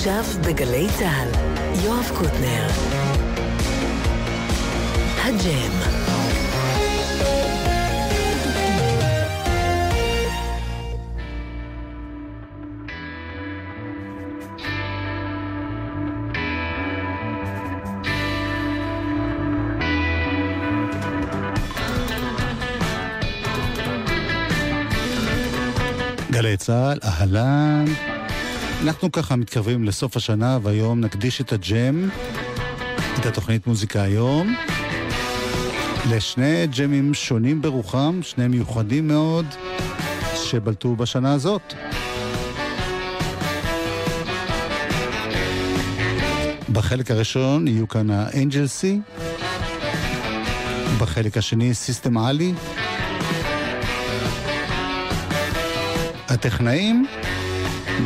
עכשיו בגלי צה"ל, יואב קוטנר. הג'ם. גלי צה"ל, אהלן. אנחנו ככה מתקרבים לסוף השנה, והיום נקדיש את הג'ם, את התוכנית מוזיקה היום, לשני ג'מים שונים ברוחם, שני מיוחדים מאוד, שבלטו בשנה הזאת. בחלק הראשון יהיו כאן האנג'ל סי, בחלק השני סיסטם עלי, הטכנאים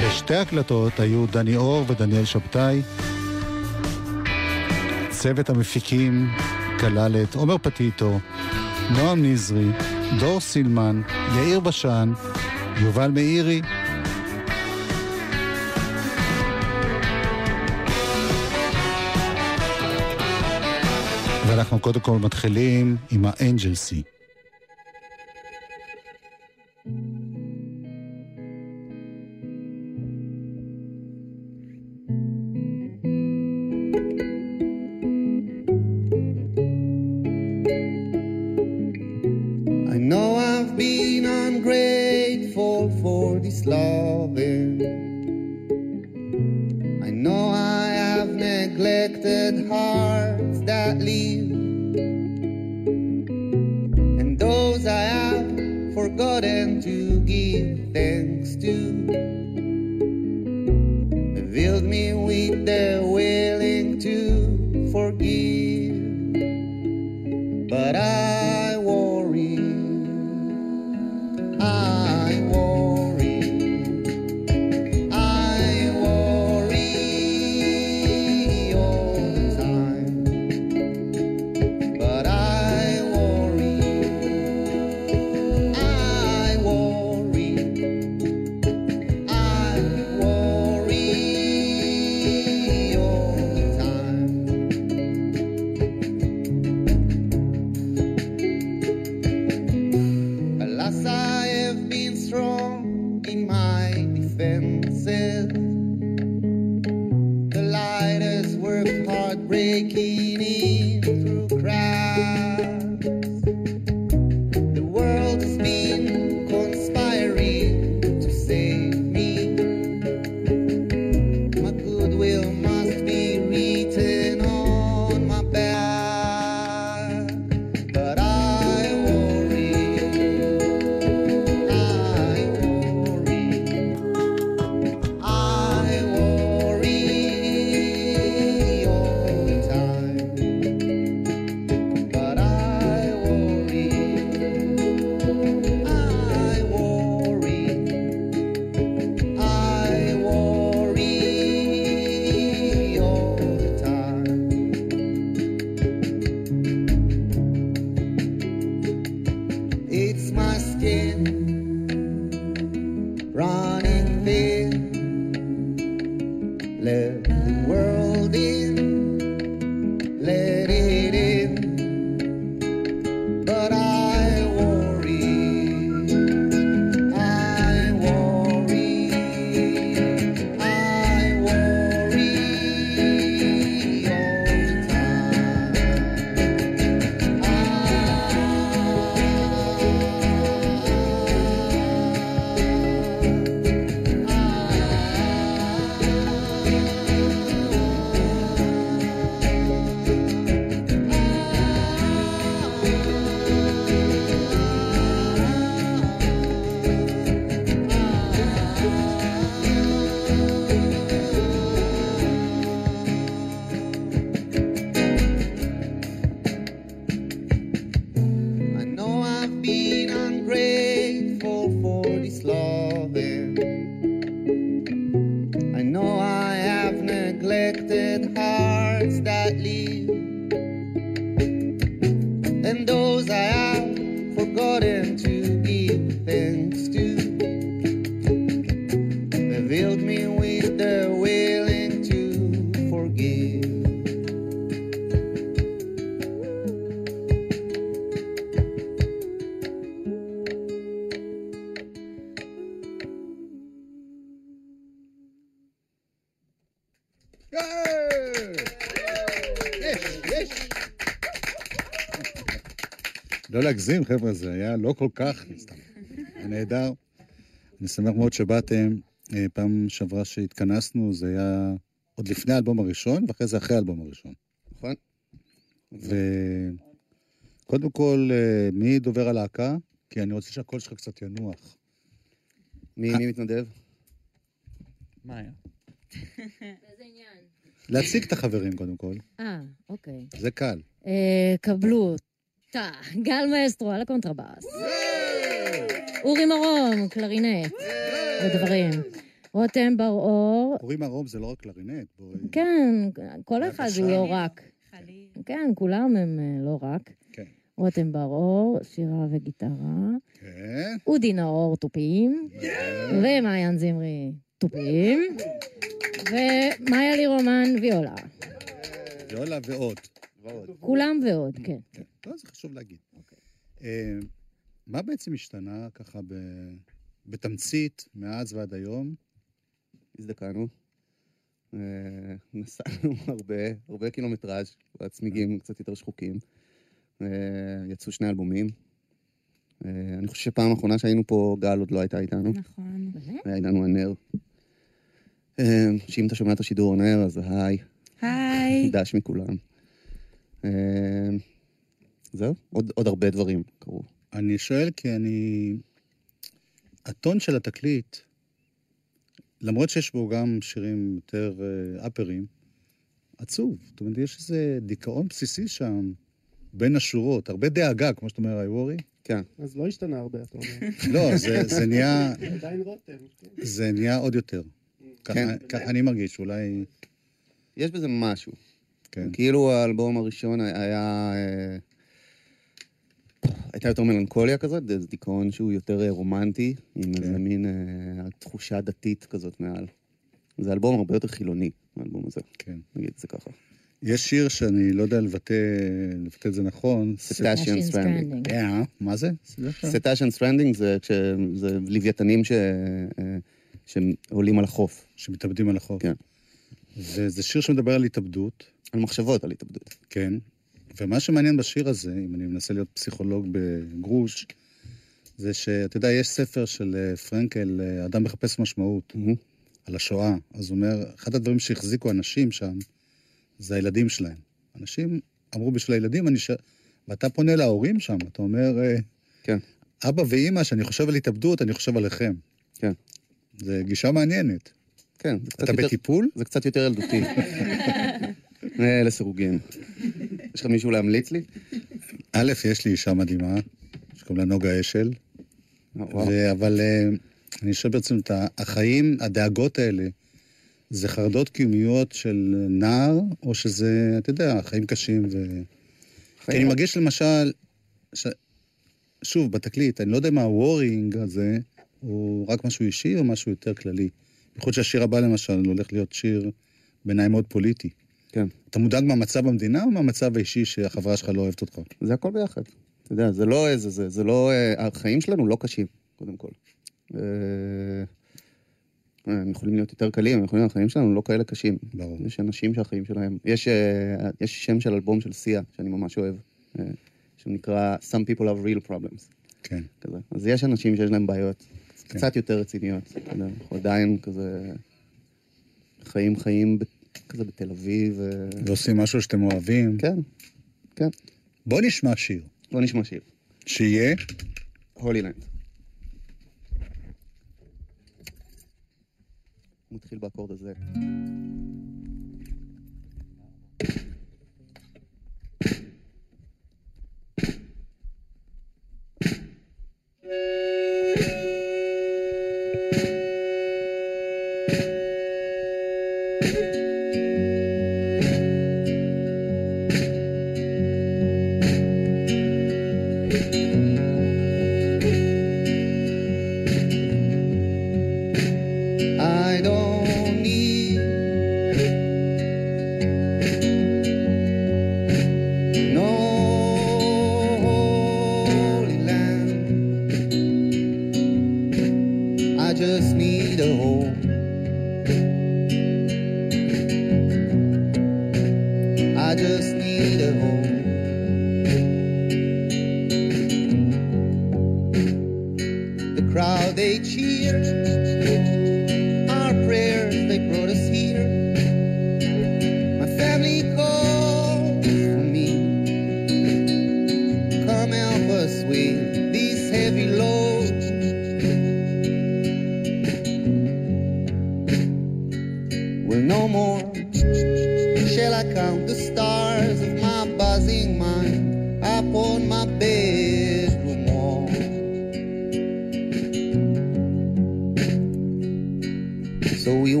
בשתי הקלטות היו דני אור ודניאל שבתאי. צוות המפיקים כלל את עומר פטיטו, נועם נזרי, דור סילמן, יאיר בשן, יובל מאירי. ואנחנו קודם כל מתחילים עם loving. I know I have neglected hearts that leave, and those I have forgotten to give thanks to. Filled me with their לא להגזים, חבר'ה, זה היה לא כל כך, סתם. היה נהדר. אני שמח מאוד שבאתם. אה, פעם שעברה שהתכנסנו, זה היה עוד לפני האלבום הראשון, ואחרי זה אחרי האלבום הראשון. נכון. וקודם כל, אה, מי דובר הלהקה? כי אני רוצה שהקול שלך קצת ינוח. מי מי מתנדב? מה היה? להציג את החברים קודם כל, אה, אוקיי. זה קל. אה, קבלו אותה, גל מאסטרו על הקונטרבאס. אורי מרום, קלרינט ודברים. רותם בר-אור, אורי מרום זה לא רק קלרינט, בואי... כן, כל אחד. הוא לא רק. כן, כולם הם אה, לא רק. כן. רותם בר-אור, שירה וגיטרה. כן. אודי נאור, תופים. ומעיין זמרי, תופים. ומאיה לירומן, ויולה. ויולה ועוד. כולם ועוד, כן. כן. לא, זה חשוב להגיד. אה, מה בעצם השתנה ככה ב... בתמצית, מאז ועד היום? הזדקנו. אה, נסענו הרבה, הרבה קילומטראז' והצמיגים קצת יותר שחוקים. אה, יצאו שני אלבומים. אה, אני חושב שפעם האחרונה שהיינו פה, גל עוד לא הייתה איתנו. נכון. היה איתנו הנר. אה, שאם אתה שומע את השידור הנר, אז היי, היי. דש מכולם. אה, זהו, עוד, עוד הרבה דברים קרו. אני שואל כי אני... הטון של התקליט, למרות שיש בו גם שירים יותר אה, אפרים, עצוב. זאת אומרת, יש איזה דיכאון בסיסי שם, בין השורות. הרבה דאגה, כמו שאתה אומר, היוורי. כן. אז לא השתנה הרבה, אתה אומר. לא, זה, זה נהיה... עדיין רותם. כן. זה נהיה עוד יותר. ככה, כן. ככה אני מרגיש, אולי... יש בזה משהו. כן. כאילו האלבום הראשון היה... אה, הייתה יותר מלנכוליה כזאת, זה דיכאון שהוא יותר אה, רומנטי, עם כן. איזה מין אה, תחושה דתית כזאת מעל. זה אלבום הרבה יותר חילוני, האלבום הזה, כן. נגיד את זה ככה. יש שיר שאני לא יודע לבטא, לבטא את זה נכון. Cetacean stranding. Stranding. אה, מה זה? Cetacean stranding זה לוויתנים ש- אה, שעולים על החוף, שמתאבדים על החוף. כן. וזה שיר שמדבר על התאבדות, על מחשבות על התאבדות. כן. ומה שמעניין בשיר הזה, אם אני מנסה להיות פסיכולוג בגרוש, זה שאתה יודע, יש ספר של אה, פרנקל, אה, אדם מחפש משמעות, מהמם. על השואה. אז הוא אומר, אחד הדברים שהחזיקו אנשים שם, זה הילדים שלהם. אנשים אמרו, בשביל הילדים אני ש... ואתה פונה להורים שם, אתה אומר, אה, כן. אבא ואימא, שאני חושב על התאבדות, אני חושב עליכם. כן. זו גישה מעניינת. כן, זה קצת אתה יותר... בטיפול? זה קצת יותר ילדותי. אה, לסירוגין. יש לך מישהו להמליץ לי? א', יש לי אישה מדהימה, שקוראים לה נוגה אשל, אה. ו... אבל אה, אני שואל ברצינות, החיים, הדאגות האלה, זה חרדות קיומיות של נער, או שזה, אתה יודע, חיים קשים ו... כי אני מרגיש למשל, ש... שוב, בתקליט, אני לא יודע אם הוורינג הזה הוא רק משהו אישי או משהו יותר כללי. בייחוד שהשיר הבא למשל הולך להיות שיר בעיניי מאוד פוליטי. כן. אתה מודאג מהמצב במדינה או מהמצב האישי שהחברה שלך לא אוהבת אותך? זה הכל ביחד. אתה יודע, זה לא איזה, זה, זה לא... אה, החיים שלנו לא קשים, קודם כל. אה, הם יכולים להיות יותר קלים, הם יכולים, החיים שלנו לא כאלה קשים. ברור. יש אנשים שהחיים שלהם... יש, אה, יש שם של אלבום של סיה, שאני ממש אוהב, אה, שהוא נקרא Some People Have Real Problems, כן. כזה. אז יש אנשים שיש להם בעיות. קצת יותר רציניות. אתה יודע, אנחנו עדיין כזה... חיים חיים כזה בתל אביב. אה, ועושים משהו שאתם אוהבים. כן, כן. בוא נשמע שיר. בוא נשמע שיר. שיהיה הולי לנד. הוא מתחיל באקורד הזה. I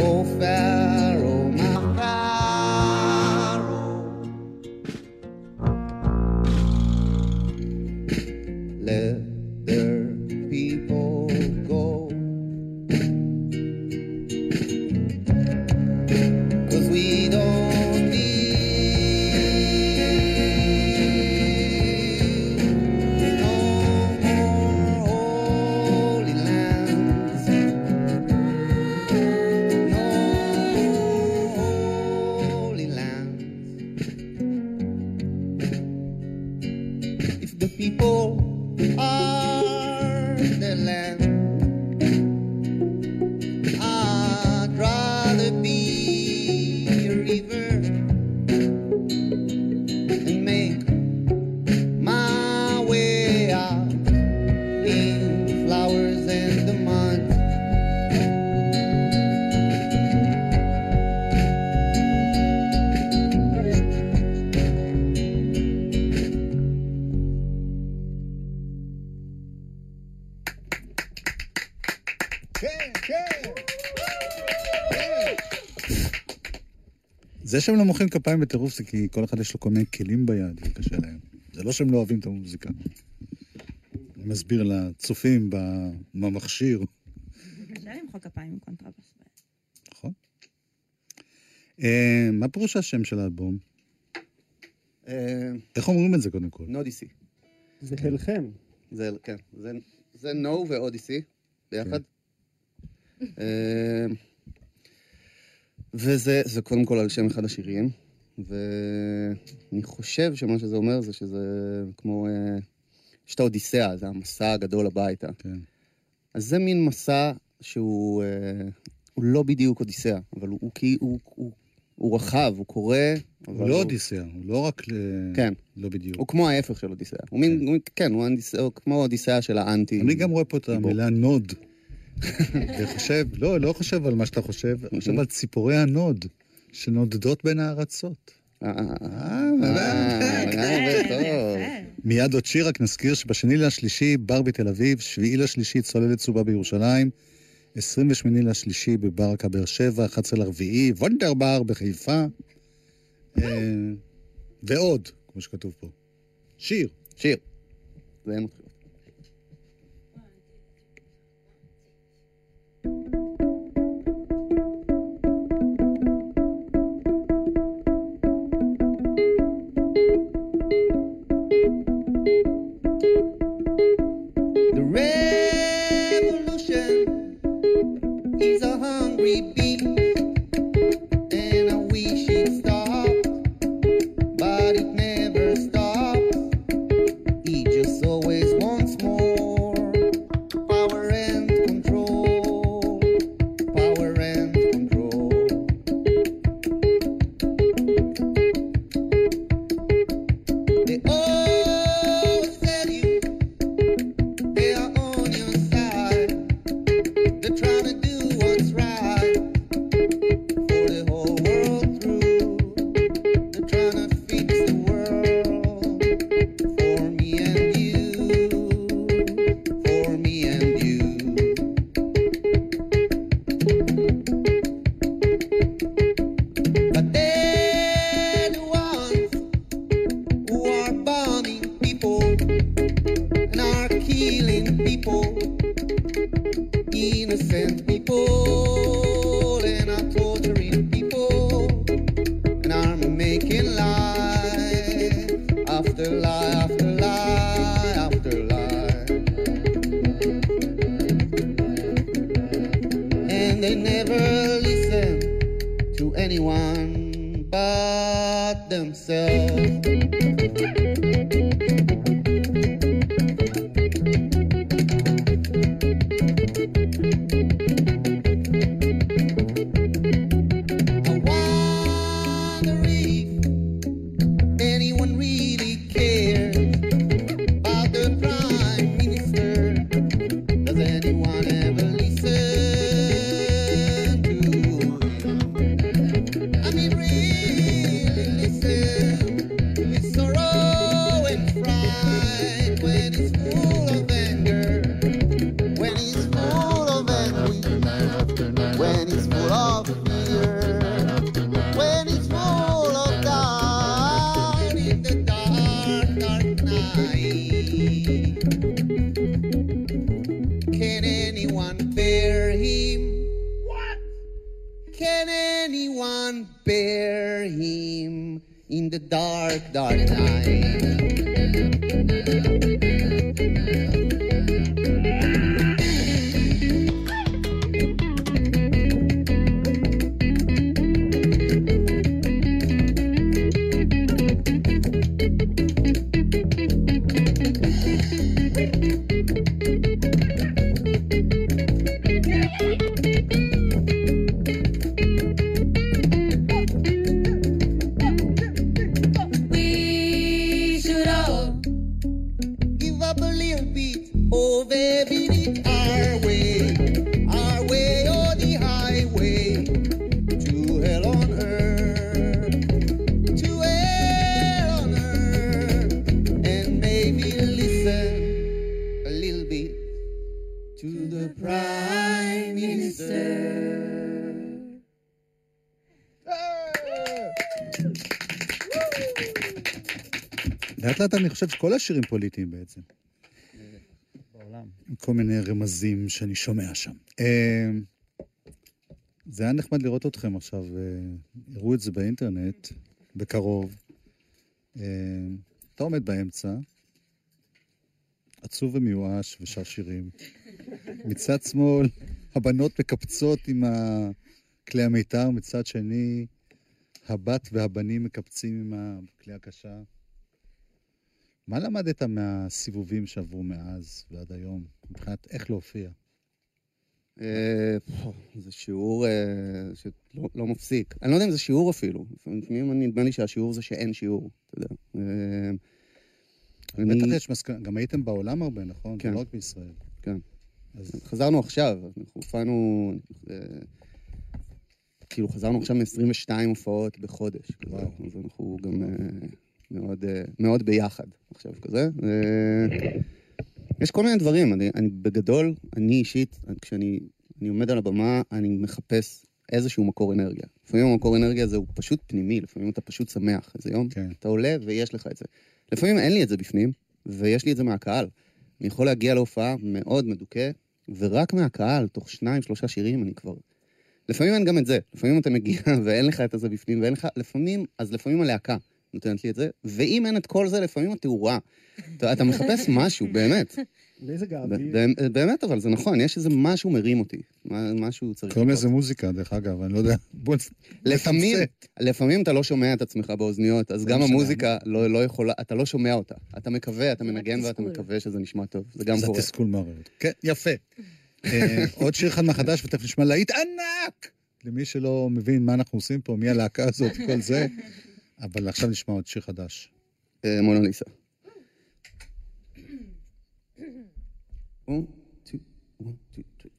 old fashioned. זה שהם לא מוחאים כפיים בטירוף זה כי כל אחד יש לו כל מיני כלים ביד וקשה להם. זה לא שהם לא אוהבים את המוזיקה. אני מסביר לצופים במכשיר, קשה למחוא כפיים עם קונטרבאס. נכון? אה, מה פירוש השם של האלבום? אה, איך אומרים את זה קודם כל? Nodyssey. זה הלחם. זה, כן, זה, זה No ו Odyssey ביחד. אה, וזה זה קודם כל על שם אחד השירים, ואני חושב שמה שזה אומר זה שזה כמו... אה, יש את האודיסאה, זה המסע הגדול הביתה. כן. אז זה מין מסע שהוא אה, הוא לא בדיוק אודיסאה, אבל הוא, הוא, הוא, הוא, הוא רחב, הוא קורא. הוא לא אודיסאה, הוא לא רק ל... כן. לא בדיוק. הוא כמו ההפך של אודיסאה. הוא מין, הוא, כן, הוא, אודיסאה, הוא כמו האודיסאה של האנטי. אני גם רואה פה את. המילה נוד. וחושב, לא, לא חושב על מה שאתה חושב, חושב על ציפורי הנוד, שנודדות בין הארצות. אה, אה, אה, אה, טוב. מיד עוד שיר, רק נזכיר שבשני לשלישי בארבי תל אביב, שביעי לשלישי צוללת צהובה בירושלים, 28 לשלישי בברקה באר שבע, 11 לרביעי, וונדרבר בחיפה, אה, ועוד, כמו שכתוב פה. שיר. שיר. זה אין מתחיל. Bear him in the dark, dark night? חושב שכל השירים פוליטיים בעצם. בעולם. עם כל מיני רמזים שאני שומע שם. אה, זה היה נחמד לראות אתכם עכשיו, אה, יראו את זה באינטרנט בקרוב. אה, אתה עומד באמצע, עצוב ומיואש ושר שירים. מצד שמאל, הבנות מקפצות עם כלי המיתר, מצד שני, הבת והבנים מקפצים עם הכלי הקשה. מה למדת מהסיבובים שעברו מאז ועד היום, מבחינת איך להופיע? אה, זה שיעור אה, שלא לא מפסיק. אני לא יודע אם זה שיעור אפילו. לפעמים נדמה לי שהשיעור זה שאין שיעור, אתה יודע. אה, בטח יש מסקנה, גם הייתם בעולם הרבה, נכון? כן. לא רק בישראל. כן. אז חזרנו עכשיו, אנחנו הופענו... כאילו, חזרנו עכשיו מ-22 הופעות בחודש. וואו. אז אנחנו גם מאוד, אה, מאוד ביחד עכשיו כזה. אה, יש כל מיני דברים, אני, אני בגדול, אני אישית, כשאני אני עומד על הבמה, אני מחפש איזשהו מקור אנרגיה. לפעמים המקור אנרגיה הזה הוא פשוט פנימי, לפעמים אתה פשוט שמח. איזה יום כן. אתה עולה ויש לך את זה. לפעמים אין לי את זה בפנים, ויש לי את זה מהקהל. אני יכול להגיע להופעה מאוד מדוכא, ורק מהקהל, תוך שניים, שלושה שירים, אני כבר... לפעמים אין גם את זה. לפעמים אתה מגיע ואין לך את זה בפנים, ואין לך... לפעמים, אז לפעמים הלהקה נותנת לי את זה, ואם אין את כל זה, לפעמים התאורה. אתה, אתה מחפש משהו, באמת. מזג האוויר. ב- באמת, אבל זה נכון, יש איזה משהו מרים אותי. משהו צריך... קוראים. לזה מוזיקה, דרך אגב, אני לא יודע. בוא לפעמים. לפעמים אתה לא שומע את עצמך באוזניות, אז זה גם. המוזיקה לא, לא יכולה, אתה לא שומע אותה. אתה מקווה, אתה זה מנגן ואתה. מקווה שזה נשמע טוב. זה גם זה קורה. תסכול מעורר. כן, יפה. אה, עוד שיר אחד מהחדש, ותכף נשמע להיט ענק! למי שלא מבין מה אנחנו עושים פה, מי הלהקה הזאת, כל זה. אבל עכשיו נשמע עוד שיר חדש. אה, מונליסה. One, two, one, two, three.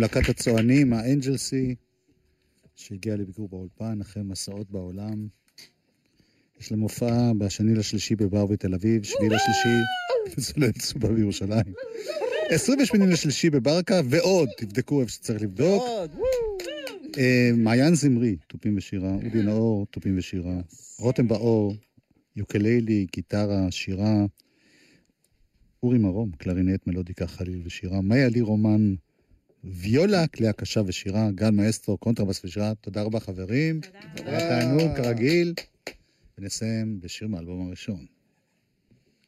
עם להקת הצוענים, האנג'לסי, שהגיע לביקור באולפן אחרי מסעות בעולם. יש להם הופעה בשני לשלישי בבר בתל אביב, שביעי לשלישי בצולל צובה בירושלים. 28 לשלישי בברקה, ועוד, תבדקו איפה שצריך לבדוק. אה, מעיין זמרי, תופים ושירה, אודי נאור, תופים ושירה, רותם באור, יוקללי, גיטרה, שירה, אורי מרום, קלרינט, מלודיקה, חליל ושירה, מאיה לי רומן, ויולה, כלי הקשה ושירה, גל מאסטרו, קונטרבס ושירה. תודה רבה, חברים. תודה. רבה. תענוג, כרגיל. ונסיים בשיר מהאלבום הראשון.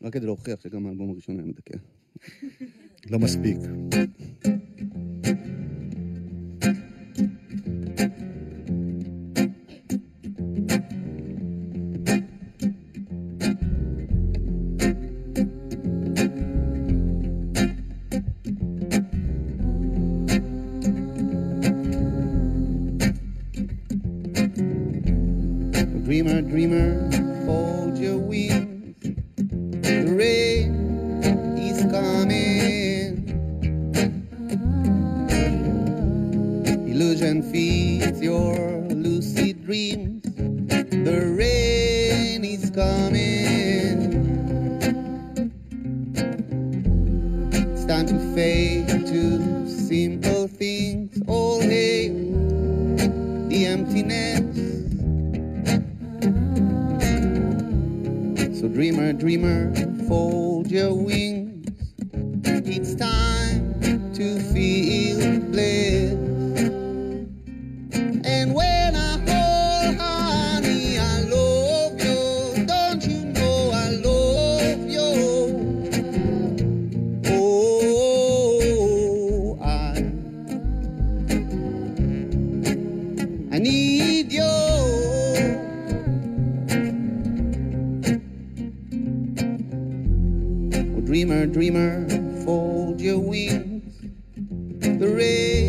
רק כדי להוכיח שגם האלבום הראשון היה מדכא. לא מספיק. dreamer, dreamer, fold your wings. The rain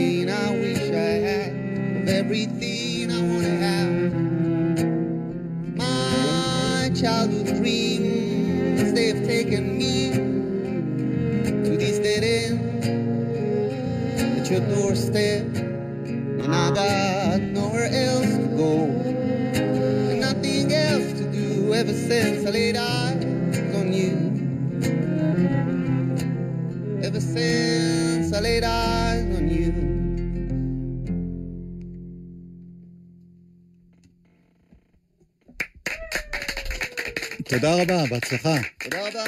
everything I wish I had, of everything I want to have. My childhood dreams, they've taken me to this dead end at your doorstep, and I got nowhere else to go and nothing else to do ever since I laid eyes on you. Ever since I laid eyes תודה רבה, בהצלחה. תודה רבה.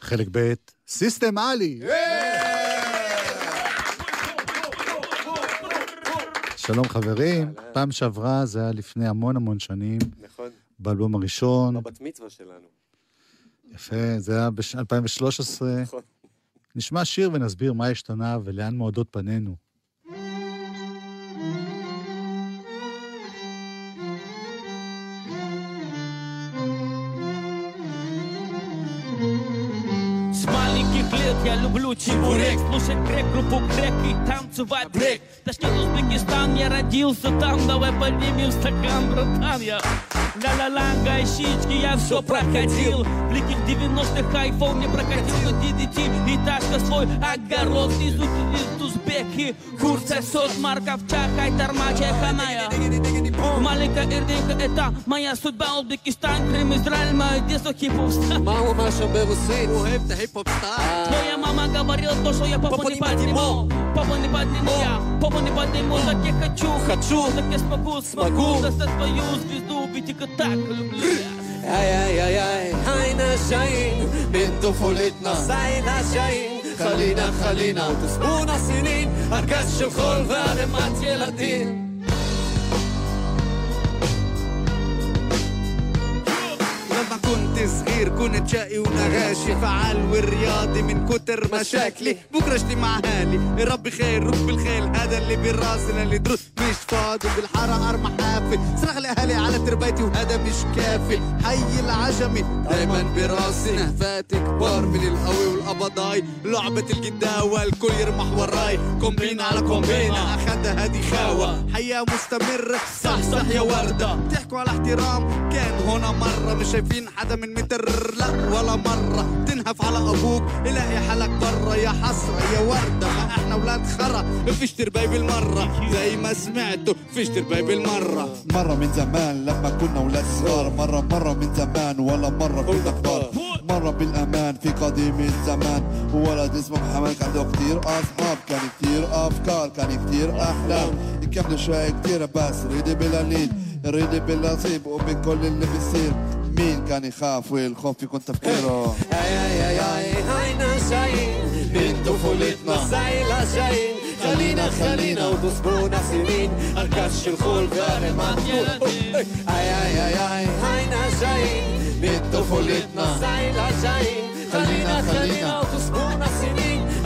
חלק ב', סיסטם עלי. שלום חברים, פעם שעברה זה היה לפני המון המון שנים, נכון, באלבום הראשון. בבת מצווה שלנו. יפה, זה היה ב-2013. נכון. נשמע שיר ונסביר מה השתנה ולאן מועדות פנינו. Я люблю чебурек, слушать грек, группу грек и танцевать брек. Точнее, Узбекистан, я родился там, давай поднимем стакан, братан, я... Ля-ля-ланга и щички, я все проходил. В лихих 90-х айфон не прокатил, но DDT, этажка свой огород, изучили узбеки. Курсы сот марков, чакай, тормачай, ханая. Маленькая Ирдинка, это моя судьба, Узбекистан, Крым, Израиль, мое детство, хип-хоп. Мама, Маша, был сын. Но я הוא אוהב את ההיפ-הופ סטאר. Моя мама говорила то, что я папу не подниму Папу не подниму я, папу не подниму Так я хочу, хочу, так я смогу, смогу Достать свою звезду, ведь только так люблю я איי איי איי איי, היינה שיין, בטופוליטנה, סיינה שיין, חלינה חלינה, ותסבון הסינין, ארגז של חול וערימת ילדים. لما كنت صغير كنت شقي ونغاشي. فعال والرياضي من كتر مشاكلي. بكرة اشتي مع أهلي. ربي خير ركب الخيل هذا اللي بالراس اللي دروس مش فاضي بالحارة أرمى حافي. صرخ لأهلي على تربيتي وهذا مش كافي. حي العجمي. دايما براسي نهفات كبار من القوي والقبضاي لعبة الجداوة الكل يرمح وراي. كومبينا على كومبينا اخدها هادي خاوة. حياة مستمرة. صح صح يا وردة. بتحكوا على احترام. كان هنا مرة مش شايفين حدا من متر؟ لا ولا مرة. تنهف على أبوك الاقي حالك برا يا حسرة يا وردة ما إحنا ولاد خرا. فيش ترباي بالمرة. زي ما سمعتوا فيش ترباي بالمرة. مرة من زمان لما كنا ولاد صغار. مرة مرة من زمان ولا مرة كنا كبار مرة بالأمان في قديم الزمان. ولد اسمه محمد كان عنده كتير أصحاب كان كتير أفكار كان كتير أحلام. يكملوا شوية كتير بس ريدي بالقليل ريدي بالنصيب ومن كل اللي بيصير كان يخاف والخوف يكون تفكيره هاينا شايين من طفولتنا سعي لاجايين خلينا خلينا وتصبرون سنين أركش الخول غارم عن اي اي اي اي هاينا شايين من طفولتنا سعي لاجايين خلينا خلينا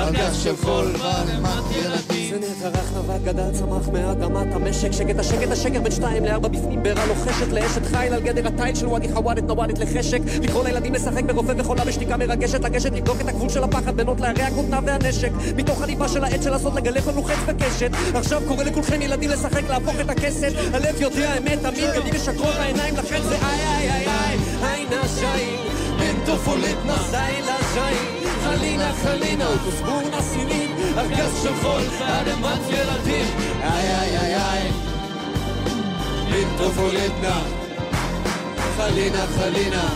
ארגז של חול וערימת ילדים. שנערך נבט גדל צמח מאדמת המשק. שקט השקט השקר בין שתיים לארבע בפנים. בירה לוחשת לאשת חיל על גדר התיל של וואדי חוואדת נוואדת לחשק. לקרוא לילדים לשחק ברופא וחולה בשתיקה מרגשת. לגשת לבדוק את הגבול של הפחד בינות להרי הכותנה והנשק. מתוך הליבה של העט של לעשות לגלף לנו חץ וקשת. עכשיו קורא לכולכם ילדים לשחק להפוך את הכסת. הלב יודע אמת תמיד גלים משקרות העיניים לכן זה איי איי איי איי. איי נשאים בנטו פולטנה זיילה ז'אים חלינה חלינה ותוסבורנה סינין ארגז של חול וערימת ילדים איי איי איי איי. בנטו פולטנה חלינה חלינה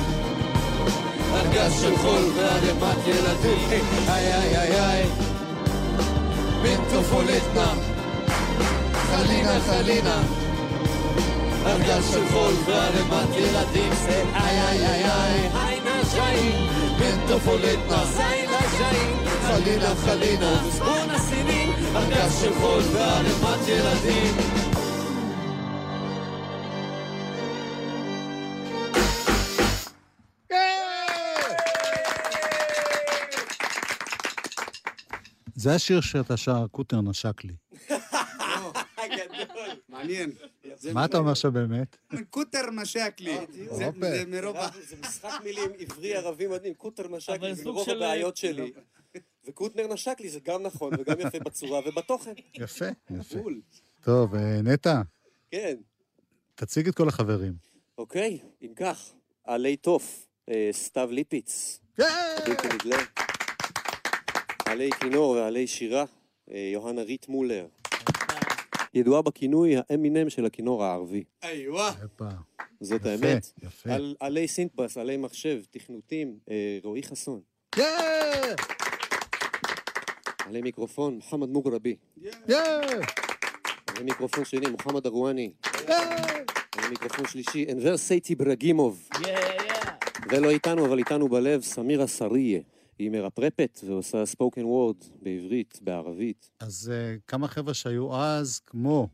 ארגז של חול וערימת ילדים איי איי איי איי. בנטו פולטנה חלינה חלינה ארגז של חול וערימת ילדים זה איי איי איי איי. היי נשאי בנטו פולטנה זיילה ז'אי חלינה חלינה בונה סינים ארגז של חול וערימת ילדים זה השיר שאתה שר, קוטר נשק לי. מעניין. זה מה אתה אומר עכשיו באמת? קוטר משק לי. זה- מרוב. זה משחק מילים עברי-ערבי מדהים, קוטר נשק אבל לי, זה מרוב של- הבעיות שלי. וקוטנר נשק לי, זה גם נכון וגם יפה בצורה ובתוכן. יפה, יפה. טוב, אה, נטע, כן, תציג את כל החברים. אוקיי, אם כך, עלי תוף, אה, סתיו ליפיץ, נדלה. עלי כינור ועלי שירה, אה, יוהנה ריט מולר. ידועה בכינוי האמינם של הכינור הערבי. איווה. זאת יפה, האמת. יפה. על עלי סינטבס, עלי מחשב, תכנותים, אה, רועי חסון. עלי מיקרופון, מוחמד מוגרבי. עלי מיקרופון שני, מוחמד ארואני. עלי מיקרופון שלישי, אנבר סייטי ברגimov. ולא איתנו, אבל איתנו בלב, סמירה סריה. היא מרפרפת ועושה ספוקן וורד בעברית, בערבית. אז אה, כמה חבר'ה שהיו אז, כמו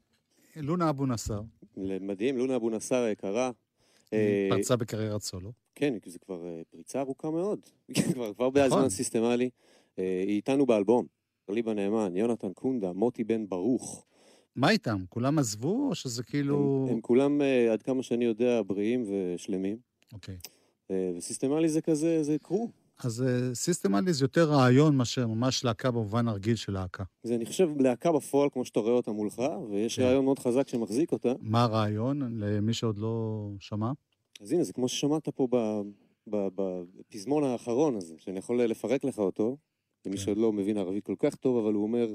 לונה אבו נסאר, מדהים, לונה אבו נסאר היקרה. אה, פרצה בקריירת סולו. כן, זה כבר אה, פריצה ארוכה מאוד. כבר כבר נכון. סיסטמלי. אה, היא איתנו באלבום. ליבה נאמן, יונתן קונדה, מוטי בן ברוך. מה איתם? כולם עזבו, או שזה כאילו... הם, הם כולם, עד כמה שאני יודע, בריאים ושלמים. אוקיי. וסיסטמלי זה כזה, זה קרו. אז סיסטמלי זה יותר רעיון מאשר ממש להקה במובן הרגיל של להקה. זה, אני חושב, להקה בפועל, כמו שאתה רואה אותה מולך, ויש כן. רעיון מאוד חזק שמחזיק אותה. מה הרעיון, למי שעוד לא שמע? אז הנה, זה כמו ששמעת פה בפזמון האחרון הזה, שאני יכול לפרק לך אותו, למי כן. שעוד לא מבין ערבית כל כך טוב, אבל הוא אומר,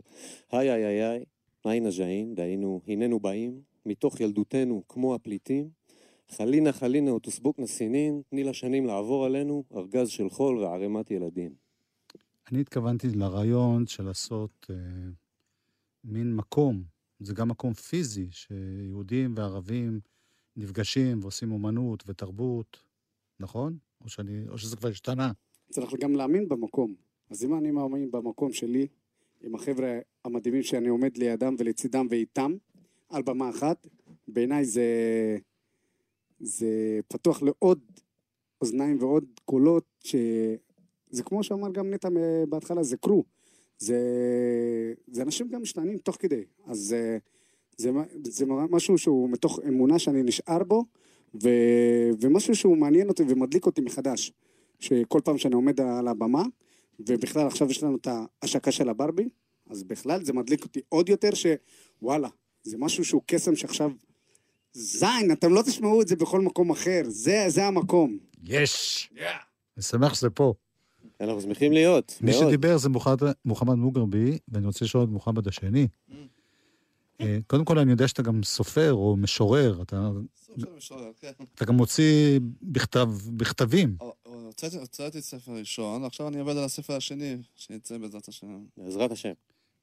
היי היי היי היי, היי נג'אין, דהיינו, הננו באים, מתוך ילדותנו כמו הפליטים, חלינה חלינה ותוסבוקנה סינין, תני לשנים לעבור עלינו, ארגז של חול וערימת ילדים. אני התכוונתי לרעיון של לעשות אה, מין מקום, זה גם מקום פיזי, שיהודים וערבים נפגשים ועושים אומנות ותרבות, נכון? או, שאני, או שזה כבר השתנה. צריך גם להאמין במקום. אז אם אני מאמין במקום שלי, עם החבר'ה המדהימים שאני עומד לידם ולצידם ואיתם, על במה אחת, בעיניי זה, זה פתוח לעוד אוזניים ועוד קולות, שזה כמו שאמר גם נטע בהתחלה, זה קרו. זה, זה אנשים גם משתנים תוך כדי. אז זה, זה, מה- זה משהו שהוא מתוך אמונה שאני נשאר בו, ו, ומשהו שהוא מעניין אותי ומדליק אותי מחדש. שכל פעם שאני עומד על הבמה, ובכלל עכשיו יש לנו את ההשקה של הברבי, אז בכלל זה מדליק אותי עוד יותר שוואלה, זה משהו שהוא קסם שעכשיו... זין, אתם לא תשמעו את זה בכל מקום אחר, זה, זה המקום. יש! אני שמח שזה פה. אנחנו שמחים להיות, מי מאוד. שדיבר זה מוחמד, מוחמד מוגרבי, ואני רוצה לשאול את מוחמד השני. אה, קודם כל, אני יודע שאתה גם סופר או משורר, אתה, של משורר, כן. אתה גם מוציא בכתב, בכתבים. הוצאתי- הוצאתי ספר ראשון, עכשיו אני עובד על הספר השני, שיצא בעזרת השם. בעזרת השם.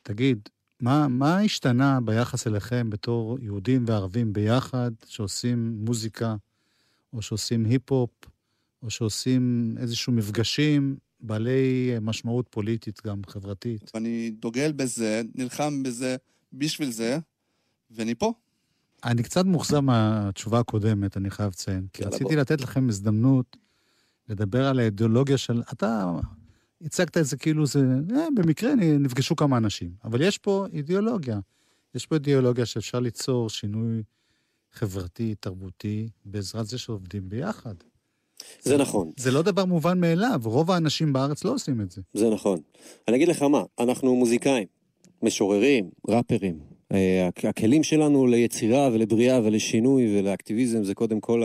תגיד, מה, מה השתנה ביחס אליכם בתור יהודים וערבים ביחד, שעושים מוזיקה, או שעושים היפ-הופ, או שעושים איזשהו מפגשים בעלי משמעות פוליטית, גם חברתית? ואני דוגל בזה, נלחם בזה, בשביל זה, ואני פה. אני קצת מאוכזב מהתשובה הקודמת, אני חייב לציין. כי רציתי בוא. לתת לכם הזדמנות לדבר על האידיאולוגיה של... אתה הצגת את זה כאילו זה, אה, במקרה נפגשו כמה אנשים. אבל יש פה אידיאולוגיה. יש פה אידיאולוגיה שאפשר ליצור שינוי חברתי, תרבותי, בעזרת זה שעובדים ביחד. זה נכון. זה לא דבר מובן מאליו, רוב האנשים בארץ לא עושים את זה. זה נכון. אני אגיד לך מה, אנחנו מוזיקאים, משוררים, ראפרים. אה, הכ- הכלים שלנו ליצירה ולבריאה ולשינוי ולאקטיביזם זה קודם כל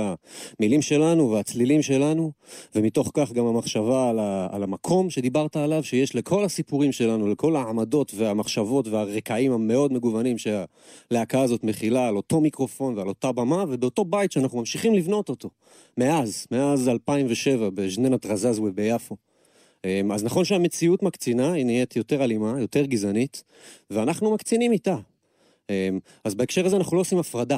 המילים שלנו והצלילים שלנו, ומתוך כך גם המחשבה על, ה, על המקום שדיברת עליו, שיש לכל הסיפורים שלנו, לכל העמדות והמחשבות והרקעים המאוד מגוונים שהלהקה הזאת מכילה על אותו מיקרופון ועל אותה במה, ובאותו בית שאנחנו ממשיכים לבנות אותו. מאז, מאז 2007 בז'ננת רזזווה ביפו. אמ, אז נכון שהמציאות מקצינה, היא נהיית יותר אלימה, יותר גזענית, ואנחנו מקצינים איתה. אמ, אז בהקשר הזה אנחנו לא עושים הפרדה.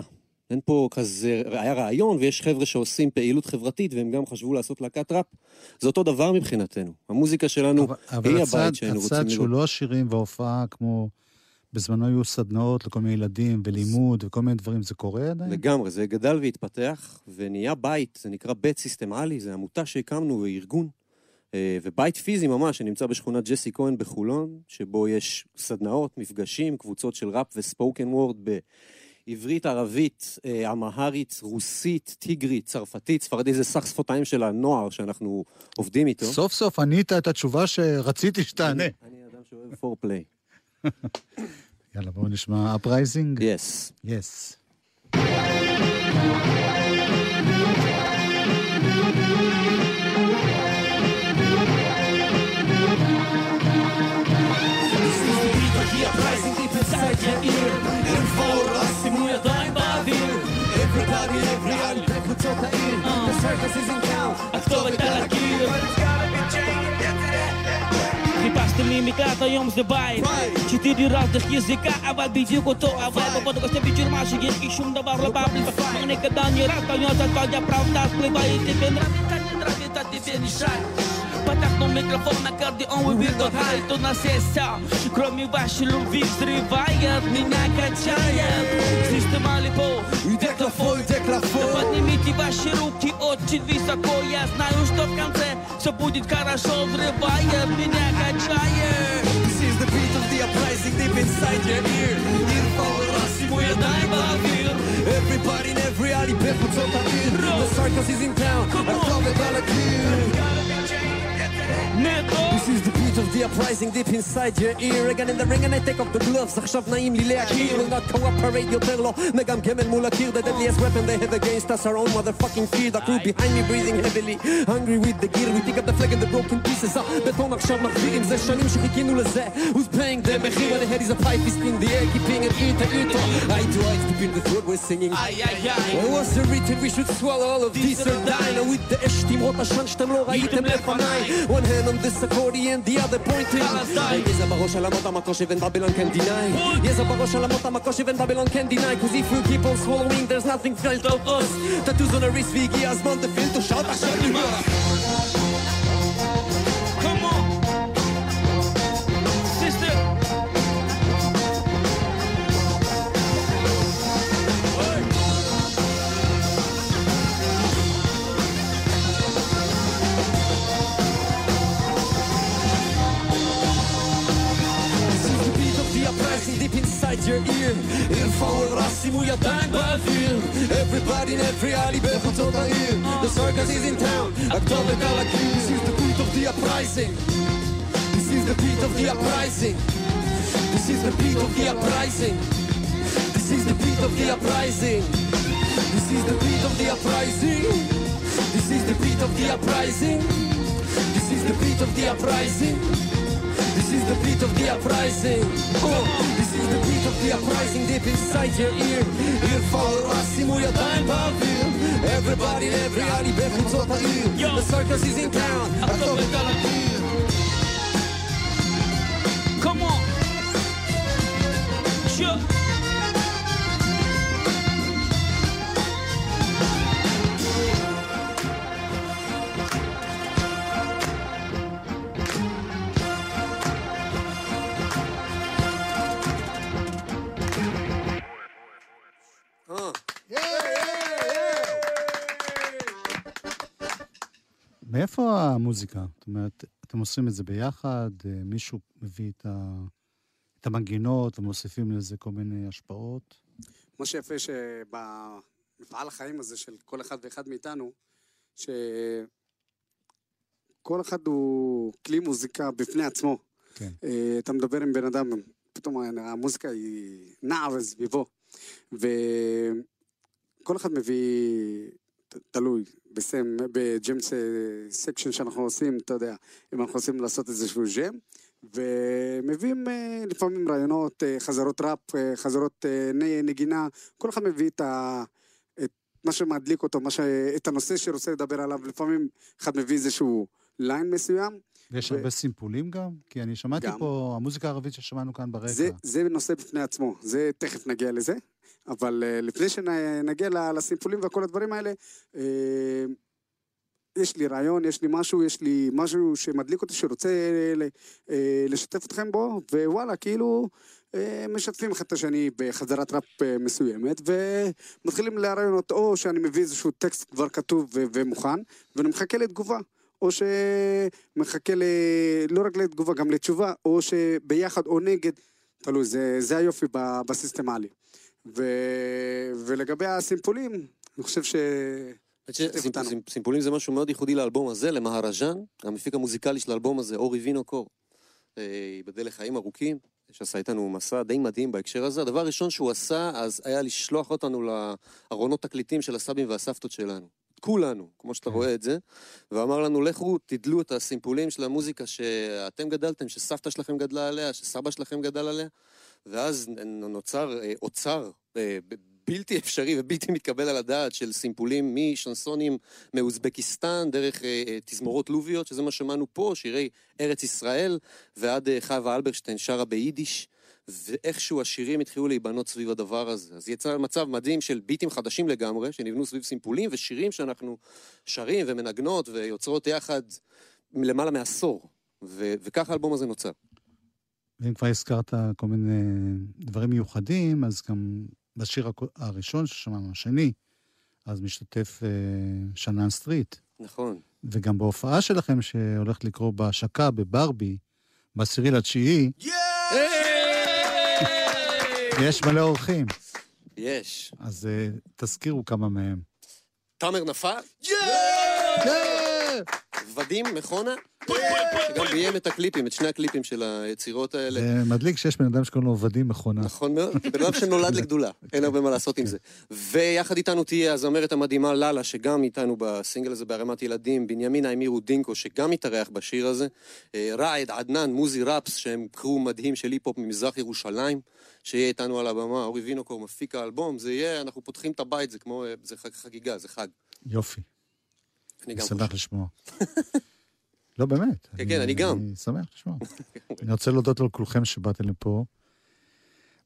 אין פה כזה, היה רעיון ויש חבר'ה שעושים פעילות חברתית והם גם חשבו לעשות להקת ראפ. זה אותו דבר מבחינתנו. המוזיקה שלנו אבל היא הצד, הבית שהיינו רוצים הצד שהוא לראות. לא השירים וההופעה, כמו בזמנו היו סדנאות לכל מיני ילדים ולימוד וכל מיני דברים, זה קורה עדיין? לגמרי, זה גדל והתפתח, ונהיה בית, זה נקרא בית סיסטמלי, זה עמותה שהקמנו וארגון. אה, ובית פיזי ממש, שנמצא בשכונת ג'סי כהן בחולון, שבו יש סדנאות, מפגשים, קבוצות של ראפ וספוקן וורד בעברית, ערבית, אה, אמהרית, רוסית, טיגרית, צרפתית, ספרדית, זה סך שפתיים של הנוער שאנחנו עובדים איתו. סוף סוף ענית את התשובה שרציתי שתענה. אני אדם שאוהב פורפליי. יאללה, בואו נשמע uprising. יס. יס. מגיע everybody every عندك وتوقعين The circus isn't count הכתובת על הקיר חיפשתי מימיקה את היום זה בית צ'יטירי רזדך יזיקה אבל בדיוק אותו אבל בפודקאסט הביקיר מה שירקי שום דבר לא בא בלי פאק נקדן ירדת יוצאת פעם יא פראוטה ספליבה איתי בן רבי תן רבי תן תן נשאר Ciachnął mikrofon na on łyby do hali To nas jest sam, кроме вашей любви Взрывает меня, качает System Алипо и Деклафо, и Деклафо да Поднимите ваши руки очень высоко Я знаю, что в конце все будет хорошо Взрывает меня, качает This is the beat of the uprising deep inside your ear Мир по я дай бавир Everybody in every alley, pep puts on the beat The circus is in town, I love it all clear. This is the beat of the uprising deep inside your ear Again in the ring and I take off the gloves עכשיו נעים לי להכיר will not cooperate יותר לא מגמגם אל מול הקיר The deadliest weapon they have against us our own motherfucking fear The crew behind me breathing heavily Hungry with the gear We pick up the flag and the broken pieces הבטון עכשיו מחזירים זה שנים שחיכינו לזה Who's paying the מחיר when the head is a pipe fist in the air Keeping it ear to ear to Eye to eye to feel the word we're singing איי איי איי It was written we should swallow all of these or die Now with the אש תמרות עשן שאתם לא ראיתם לפניי One hand on this accordion, the other jadę pointy Jeza barosh ala mota even Babylon can deny. Jeza barosh ala mota even Babylon can deny. Cause if you keep on swallowing there's nothing felt of us. Tattoos on the wrist, we give us man to shout Asher Imara forward, but I see who you thank but feel. Everybody in every alley, better to the. The circus is in town, October Gala This is the beat of the uprising. This is the beat of the uprising. This is the beat of the uprising. This is the beat of the uprising. This is the beat of the uprising. This is the beat of the uprising. This is the beat of the uprising. This is the beat of the uprising. Oh, this is the beat of the uprising deep inside your ear. Bir follow us, simuya time pavir. Everybody, every Ali Bebu Tota The circus is in town. Come on. Sure. המוזיקה? זאת אומרת, את אתם עושים את זה ביחד? אה, מישהו מביא את, ה... את המנגינות ומוסיפים לזה כל מיני השפעות? מה שיפה שבמפעל החיים הזה של כל אחד ואחד מאיתנו, שכל אחד הוא כלי מוזיקה בפני עצמו. כן. אה, אתה מדבר עם בן אדם, פתאום המוזיקה היא נעה וסביבו. וכל אחד מביא, תלוי, בסם, ב jam session שאנחנו עושים, אתה יודע, אם אנחנו רוצים לעשות איזשהו jam, ומביאים אה, לפעמים רעיונות, אה, חזרות rap, אה, חזרות אה, נגינה, כל אחד מביא את ה... את מה שמדליק אותו, מה ש... את הנושא שרוצה לדבר עליו, לפעמים אחד מביא איזשהו line מסוים. ויש ו- הרבה סימפולים גם? כי אני שמעתי גם. פה, המוזיקה הערבית ששמענו כאן ברקע. זה, זה נושא בפני עצמו, זה תכף נגיע לזה, אבל uh, לפני שנגיע לסימפולים וכל הדברים האלה, uh, יש לי רעיון, יש לי משהו, יש לי משהו שמדליק אותי, שרוצה uh, לשתף אתכם בו, ווואלה, כאילו משתפים אחד את השני בחזרת ראפ מסוימת, ומתחילים לרעיונות, או שאני מביא איזשהו טקסט כבר כתוב ומוכן, ואני מחכה לתגובה. או שמחכה ל... לא רק לתגובה, גם לתשובה, או שביחד או נגד, תלוי, זה, זה היופי ב- בסיסטמלי. ו... ולגבי הסימפולים, אני חושב ש... סימפולים זה משהו מאוד ייחודי לאלבום הזה, למהרז'אן, המפיק המוזיקלי של האלבום הזה, אורי וינו קור, אה, ייבדל לחיים ארוכים, שעשה איתנו מסע די מדהים בהקשר הזה. הדבר הראשון שהוא עשה, אז היה לשלוח אותנו לארונות תקליטים של הסבים והסבתות שלנו. כולנו, כמו שאתה רואה את זה, ואמר לנו, לכו, תדלו את הסימפולים של המוזיקה שאתם גדלתם, שסבתא שלכם גדלה עליה, שסבא שלכם גדל עליה, ואז נוצר אה, אוצר אה, בלתי אפשרי ובלתי מתקבל על הדעת של סימפולים משנסונים מאוזבקיסטן, דרך אה, תזמורות לוביות, שזה מה שמענו פה, שירי ארץ ישראל, ועד חווה אלברשטיין שרה ביידיש. ואיכשהו השירים התחילו להיבנות סביב הדבר הזה. אז יצא מצב מדהים של ביטים חדשים לגמרי, שנבנו סביב סימפולים, ושירים שאנחנו שרים ומנגנות ויוצרות יחד למעלה מעשור. ו- וככה האלבום הזה נוצר. ואם כבר הזכרת כל מיני דברים מיוחדים, אז גם בשיר הראשון ששמענו, השני, אז משתתף אה, שנן סטריט. נכון. וגם בהופעה שלכם שהולכת לקרוא בהשקה בברבי, בעשירי לתשיעי, יש מלא אורחים. יש. אז אה, תזכירו כמה מהם. תאמר נפל? ודים מכונה? שגם ביים את הקליפים, את שני הקליפים של היצירות האלה. זה מדליק שיש בן אדם שקוראים לו עובדים מכונה. נכון מאוד, בן אדם שנולד לגדולה, אין הרבה מה לעשות עם זה. ויחד איתנו תהיה הזמרת המדהימה לאלה, שגם איתנו בסינגל הזה בערימת ילדים, בנימין האמירו דינקו, שגם מתארח בשיר הזה, אה, ראעד, עדנן, מוזי רפס, שהם קרו מדהים של היפ-הופ ממזרח ירושלים, שיהיה איתנו על הבמה, אורי וינוקור, מפיק האלבום, זה יהיה, אנחנו פותחים את הבית, זה כמו, אה, זה חג- חגיגה, זה חג. יופי. אני אני גם שמח לשמוע. לא, באמת. כן, כן, אני גם. אני שמח לשמוע. אני רוצה להודות לכולכם שבאתם לפה.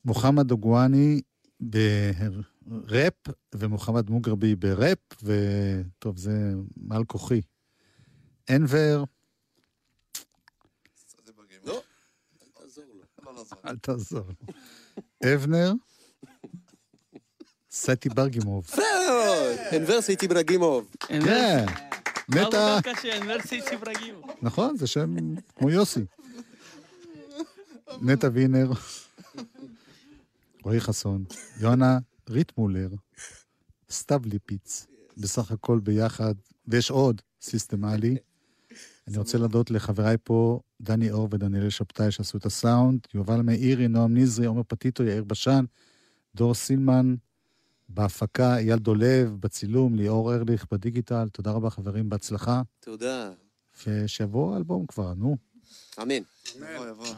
מוחמד דוגואני בראפ, ומוחמד מוגרבי בראפ, וטוב, זה מעל כוחי. אנבר, לא, אל תעזור. אבנר, סטי ברגימוב. אוניברסיטי ברגימוב. כן, נטע, אוניברסיטי ברגים. נכון, זה שם כמו יוסי. נטע וינר, רועי חסון, יונה ריטמולר, סתיו ליפיץ, בסך הכל ביחד, ויש עוד, סיסטמלי. אני רוצה להודות לחבריי פה, דני אור ודניאל שבתאי שעשו את הסאונד, יובל מאירי, נועם נזרי, עומר פטיטו, יאיר בשן, דור סילמן, בהפקה, אייל דולב, בצילום, ליאור ארליך בדיגיטל. תודה רבה, חברים, בהצלחה. תודה. ושיבוא האלבום כבר, נו. אמן. יבוא, יבוא.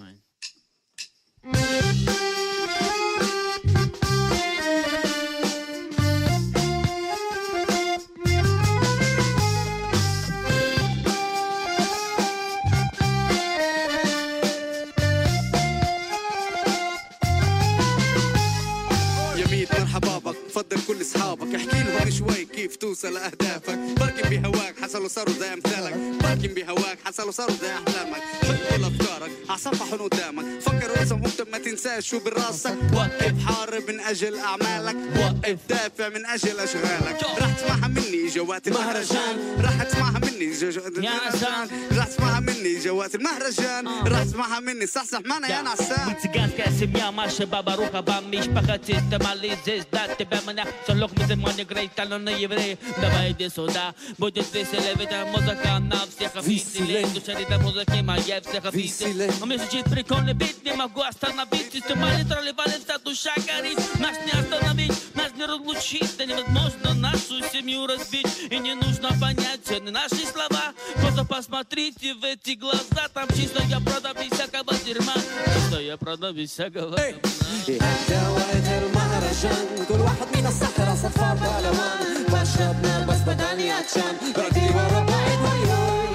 تفضل كل اصحابك احكي لهم شوي كيف توصل لأهدافك. باركن بهواك حصلوا صاروا زي أمثالك. باركن بهواك حصلوا صاروا زي أحلامك. حط كل أفكارك هصفحهم قدامك. فكر واسمهم ما تنساش شو براسك. وقف حارب من أجل أعمالك. وقف دافع من أجل أشغالك. راح تسمعها مني جوات المهرجان. راح تسمعها مني جوات المهرجان آه. راح تسمعها مني جوات المهرجان. راح تسمعها مني صحصح معنا يا. نعسان متقاس كاسم يا ما شباب أروح ابام مش بختي تمالي زيز دات меня Все лог мы зима не грей, талон на еврей Давай иди сюда, будет веселее Ведь музыка на всех веселей Душа рита музыки моей всех веселей У меня звучит прикольный бит, не могу остановить Система литрали валится, душа горит Нас не остановить, нас не разлучить Да невозможно нашу семью разбить И не нужно понять не наши слова Просто посмотрите в эти глаза Там чистая правда без всякого дерьма Чистая правда без всякого дерьма Давай, дерьма, рожан, عطشان بعدي ورا بعيد ويوي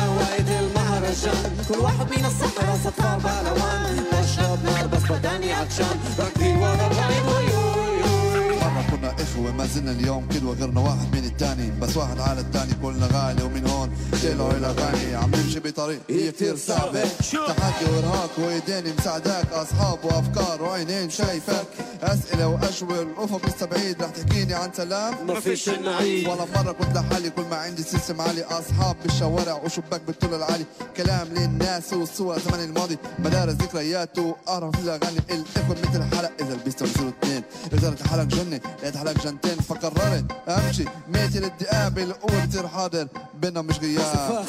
هواية المهرجان. كل واحد من الصحراء صفار بالوان بشرب نار بس بداني عطشان. بعدي ورا بعيد مرة كنا إخوة ما زلنا اليوم كل وغيرنا واحد من التاني. بس واحد على التاني كلنا غالي ومن هون طلعوا إلى غني عم نمشي بطريق هي كتير صعبة تحدي وإرهاق وإيدين مساعداك. أصحاب وأفكار وعينين شايفك أسئلة واشوي الافق بعيد رح تحكيني عن سلام. مفيش نعيد. ولا مرة كنت لحالي كل ما عندي سيستم عالي. أصحاب بالشوارع وشباك بالطول العالي. كلام للناس والصور زمان الماضي. مدارس ذكريات واهرب في الاغاني الإخوة مثل حلق إذا البيست بصير اثنين إذا حلق جنه لقيت حلق جنتين فقررت أمشي. ميت الدئاب الأول بصير حاضر بينا مش غياب.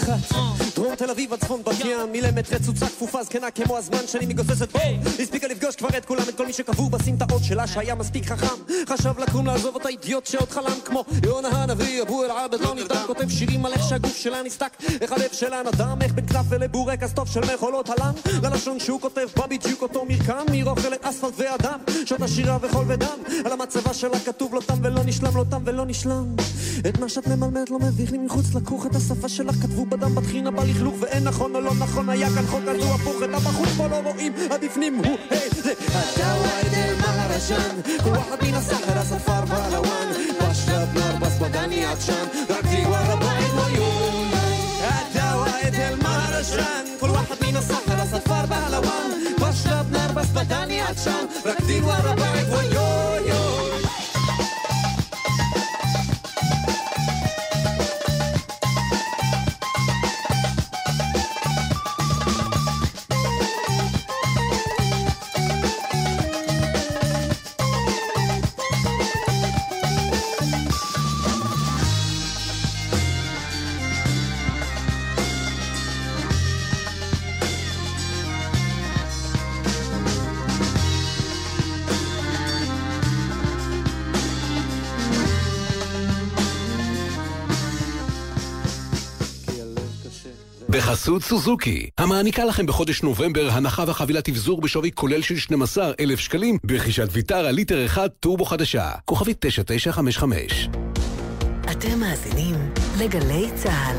דרום תל אביב עד צפון בת ים. מילמט רצוצה כפופה זקנה כמו הזמן שאני מגוססת בו. הספיקה לפגוש כבר את כולם את כל מי שקבור בסמטאות שלה שהיה מספיק חכם. חשב לקום לעזוב אותה אידיוט שעוד חלם כמו יונה הנביא אבו אל-עבד לא נבדק כותב שירים על איך שהגוף שלה נסתק. איך הלב שלה נדם איך בין כנף ולבורקס טוב של מכולות הלם. ללשון שהוא כותב בא בדיוק אותו מרקם מרוכלת אספלט ואדם. שותה שירה וחול ודם. על המצבה שלה כתוב לא תם ולא נשלם לא תם ולא נשלם. את מה שאת ממלמלת לא מביך לי מחוץ לקוך את השפה שלך כתבו בדם בטחינה בלכלוך ואין נכון או לא נכון היה כאן חוק אז הוא הפוך את הבחור פה לא רואים עד בפנים הוא היי זה الدواء المهرجان كل واحد من الصحراء صفار بالوان بشرب نار بس بداني عطشان ركضي ورا بعيد ويوم الدواء المهرجان كل واحد من الصحراء صفار بالوان بشرب نار بس بداني عطشان ركضي ورا בחסות סוזוקי, המעניקה לכם בחודש נובמבר הנחה וחבילת אבזור בשווי כולל של 12,000 שקלים ברכישת ויטרה ליטר אחד טורבו חדשה. כוכבית 9955. אתם מאזינים לגלי צה"ל.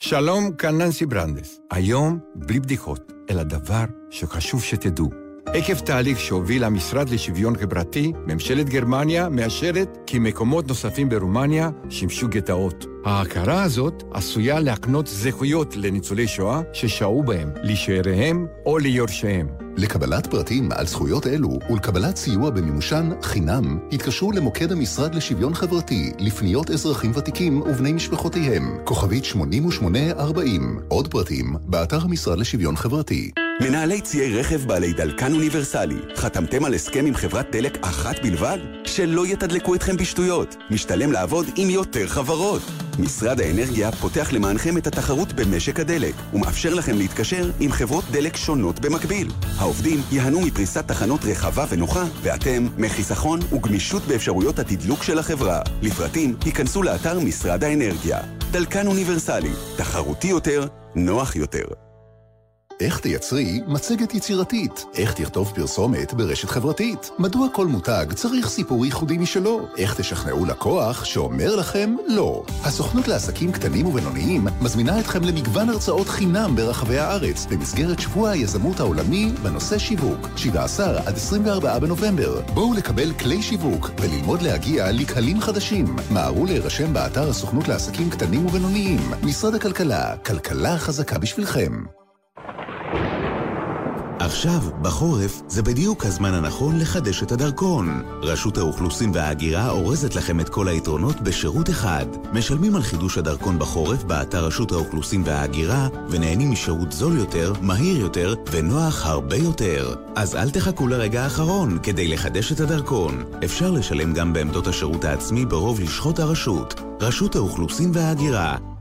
שלום, כאן ננסי ברנדס. היום, בלי בדיחות, אלא דבר שחשוב שתדעו. עקב תהליך שהוביל המשרד לשוויון חברתי, ממשלת גרמניה מאשרת כי מקומות נוספים ברומניה שימשו גטאות. ההכרה הזאת עשויה להקנות זכויות לניצולי שואה ששהו בהם, לשאיריהם או ליורשיהם. לקבלת פרטים על זכויות אלו ולקבלת סיוע במימושן חינם, התקשרו למוקד המשרד לשוויון חברתי לפניות אזרחים ותיקים ובני משפחותיהם, כוכבית 8840. עוד פרטים, באתר המשרד לשוויון חברתי. מנהלי ציי רכב בעלי דלקן אוניברסלי, חתמתם על הסכם עם חברת דלק אחת בלבד? שלא יתדלקו אתכם בשטויות. משתלם לעבוד עם יותר חברות. משרד האנרגיה פותח למענכם את התחרות במשק הדלק, ומאפשר לכם להתקשר עם חברות דלק שונות במקביל. העובדים ייהנו מפריסת תחנות רחבה ונוחה, ואתם מחיסכון וגמישות באפשרויות התדלוק של החברה. לפרטים, היכנסו לאתר משרד האנרגיה. דלקן אוניברסלי, תחרותי יותר, נוח יותר. איך תייצרי מצגת יצירתית? איך תכתוב פרסומת ברשת חברתית? מדוע כל מותג צריך סיפור ייחודי משלו? איך תשכנעו לקוח שאומר לכם לא? הסוכנות לעסקים קטנים ובינוניים מזמינה אתכם למגוון הרצאות חינם ברחבי הארץ במסגרת שבוע היזמות העולמי בנושא שיווק, 17 עד 24 בנובמבר. בואו לקבל כלי שיווק וללמוד להגיע לקהלים חדשים. מהרו להירשם באתר הסוכנות לעסקים קטנים ובינוניים. משרד הכלכלה, כלכלה חזקה בשבילכם. עכשיו, בחורף, זה בדיוק הזמן הנכון לחדש את הדרכון. רשות האוכלוסין וההגירה אורזת לכם את כל היתרונות בשירות אחד. משלמים על חידוש הדרכון בחורף באתר רשות האוכלוסין וההגירה, ונהנים משירות זול יותר, מהיר יותר, ונוח הרבה יותר. אז אל תחכו לרגע האחרון כדי לחדש את הדרכון. אפשר לשלם גם בעמדות השירות העצמי ברוב לשכות הרשות. רשות האוכלוסין וההגירה.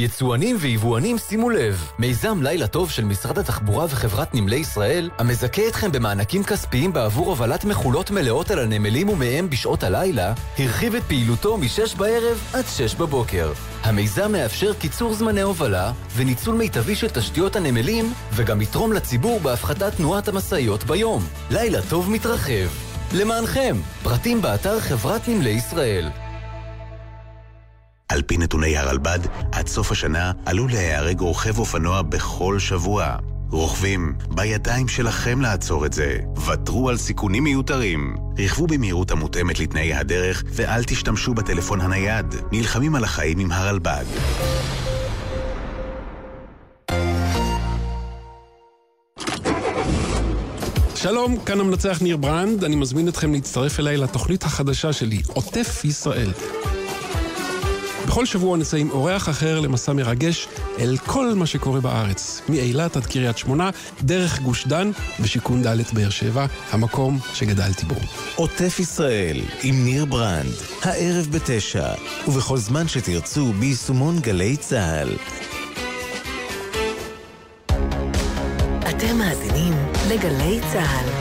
יצואנים ויבואנים שימו לב, מיזם לילה טוב של משרד התחבורה וחברת נמלי ישראל המזכה אתכם במענקים כספיים בעבור הובלת מכולות מלאות על הנמלים ומהם בשעות הלילה, הרחיב את פעילותו מ-6 בערב עד 6 בבוקר. המיזם מאפשר קיצור זמני הובלה וניצול מיטבי של תשתיות הנמלים וגם יתרום לציבור בהפחתת תנועת המשאיות ביום. לילה טוב מתרחב. למענכם, פרטים באתר חברת נמלי ישראל. על פי נתוני הרלב"ד, עד סוף השנה עלול להיהרג רוכב אופנוע בכל שבוע. רוכבים, בידיים שלכם לעצור את זה. ותרו על סיכונים מיותרים. רכבו במהירות המותאמת לתנאי הדרך, ואל תשתמשו בטלפון הנייד. נלחמים על החיים עם הרלב"ד. שלום, כאן המנצח ניר ברנד, אני מזמין אתכם להצטרף אליי לתוכנית החדשה שלי, עוטף ישראל. בכל שבוע נסע עם אורח אחר למסע מרגש אל כל מה שקורה בארץ, מאילת עד קריית שמונה, דרך גוש דן ושיכון ד' באר שבע, המקום שגדלתי בו. עוטף ישראל עם ניר ברנד, הערב בתשע, ובכל זמן שתרצו ביישומון גלי צה"ל. אתם מאזינים לגלי צה"ל.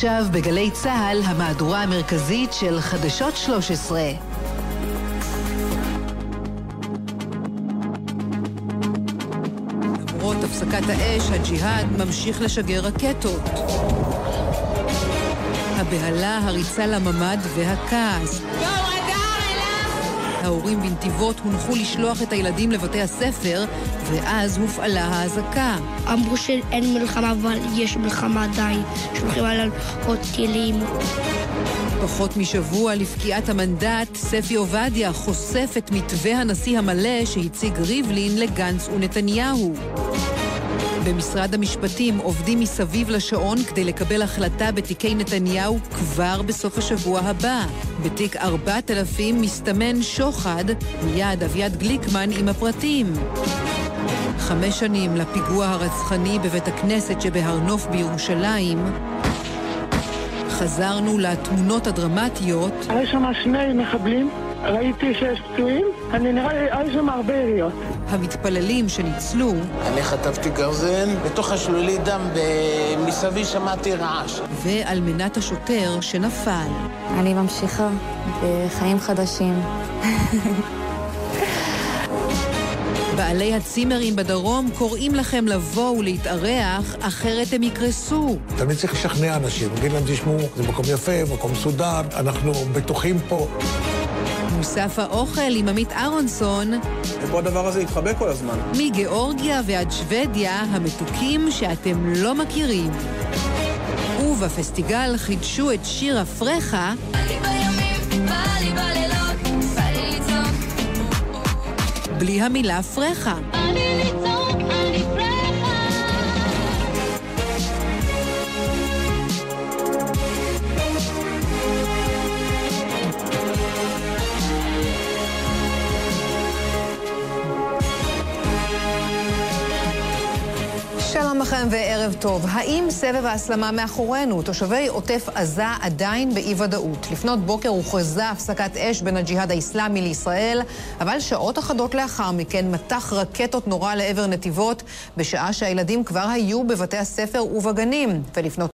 עכשיו בגלי צה"ל, המהדורה המרכזית של חדשות 13. למרות הפסקת האש, הג'יהאד ממשיך לשגר רקטות. הבהלה, הריצה לממ"ד והכעס. ההורים בנתיבות הונחו לשלוח את הילדים לבתי הספר, ואז הופעלה האזעקה. אמרו שאין מלחמה, אבל יש מלחמה עדיין. שולחים עלינו עוד טילים. פחות משבוע לפקיעת המנדט, ספי עובדיה חושף את מתווה הנשיא המלא שהציג ריבלין לגנץ ונתניהו. במשרד המשפטים עובדים מסביב לשעון כדי לקבל החלטה בתיקי נתניהו כבר בסוף השבוע הבא. בתיק 4000 מסתמן שוחד, מיד אביעד גליקמן עם הפרטים. חמש שנים לפיגוע הרצחני בבית הכנסת שבהר נוף בירושלים. חזרנו לתמונות הדרמטיות. היו שם שני מחבלים, ראיתי שיש פצועים, אני נראה לי, היו שם הרבה יריות. המתפללים שניצלו. אני חטפתי גרזן, בתוך השלולי דם מסביב שמעתי רעש. ועל מנת השוטר שנפל. אני ממשיכה בחיים חדשים. בעלי הצימרים בדרום קוראים לכם לבוא ולהתארח, אחרת הם יקרסו. תמיד צריך לשכנע אנשים, להגיד להם, תשמעו, זה מקום יפה, מקום מסודר, אנחנו בטוחים פה. מוסף האוכל עם עמית אהרונסון. ופה הדבר הזה יתחבא כל הזמן. מגיאורגיה ועד שוודיה, המתוקים שאתם לא מכירים. ובפסטיגל חידשו את שיר הפרחה. בלי המילה פרחה. אני לצעוק, שלום לכם וערב טוב. האם סבב ההסלמה מאחורינו? תושבי עוטף עזה עדיין באי-ודאות. לפנות בוקר הוכרזה הפסקת אש בין הג'יהאד האיסלאמי לישראל, אבל שעות אחדות לאחר מכן מטח רקטות נורה לעבר נתיבות, בשעה שהילדים כבר היו בבתי הספר ובגנים. ולפנות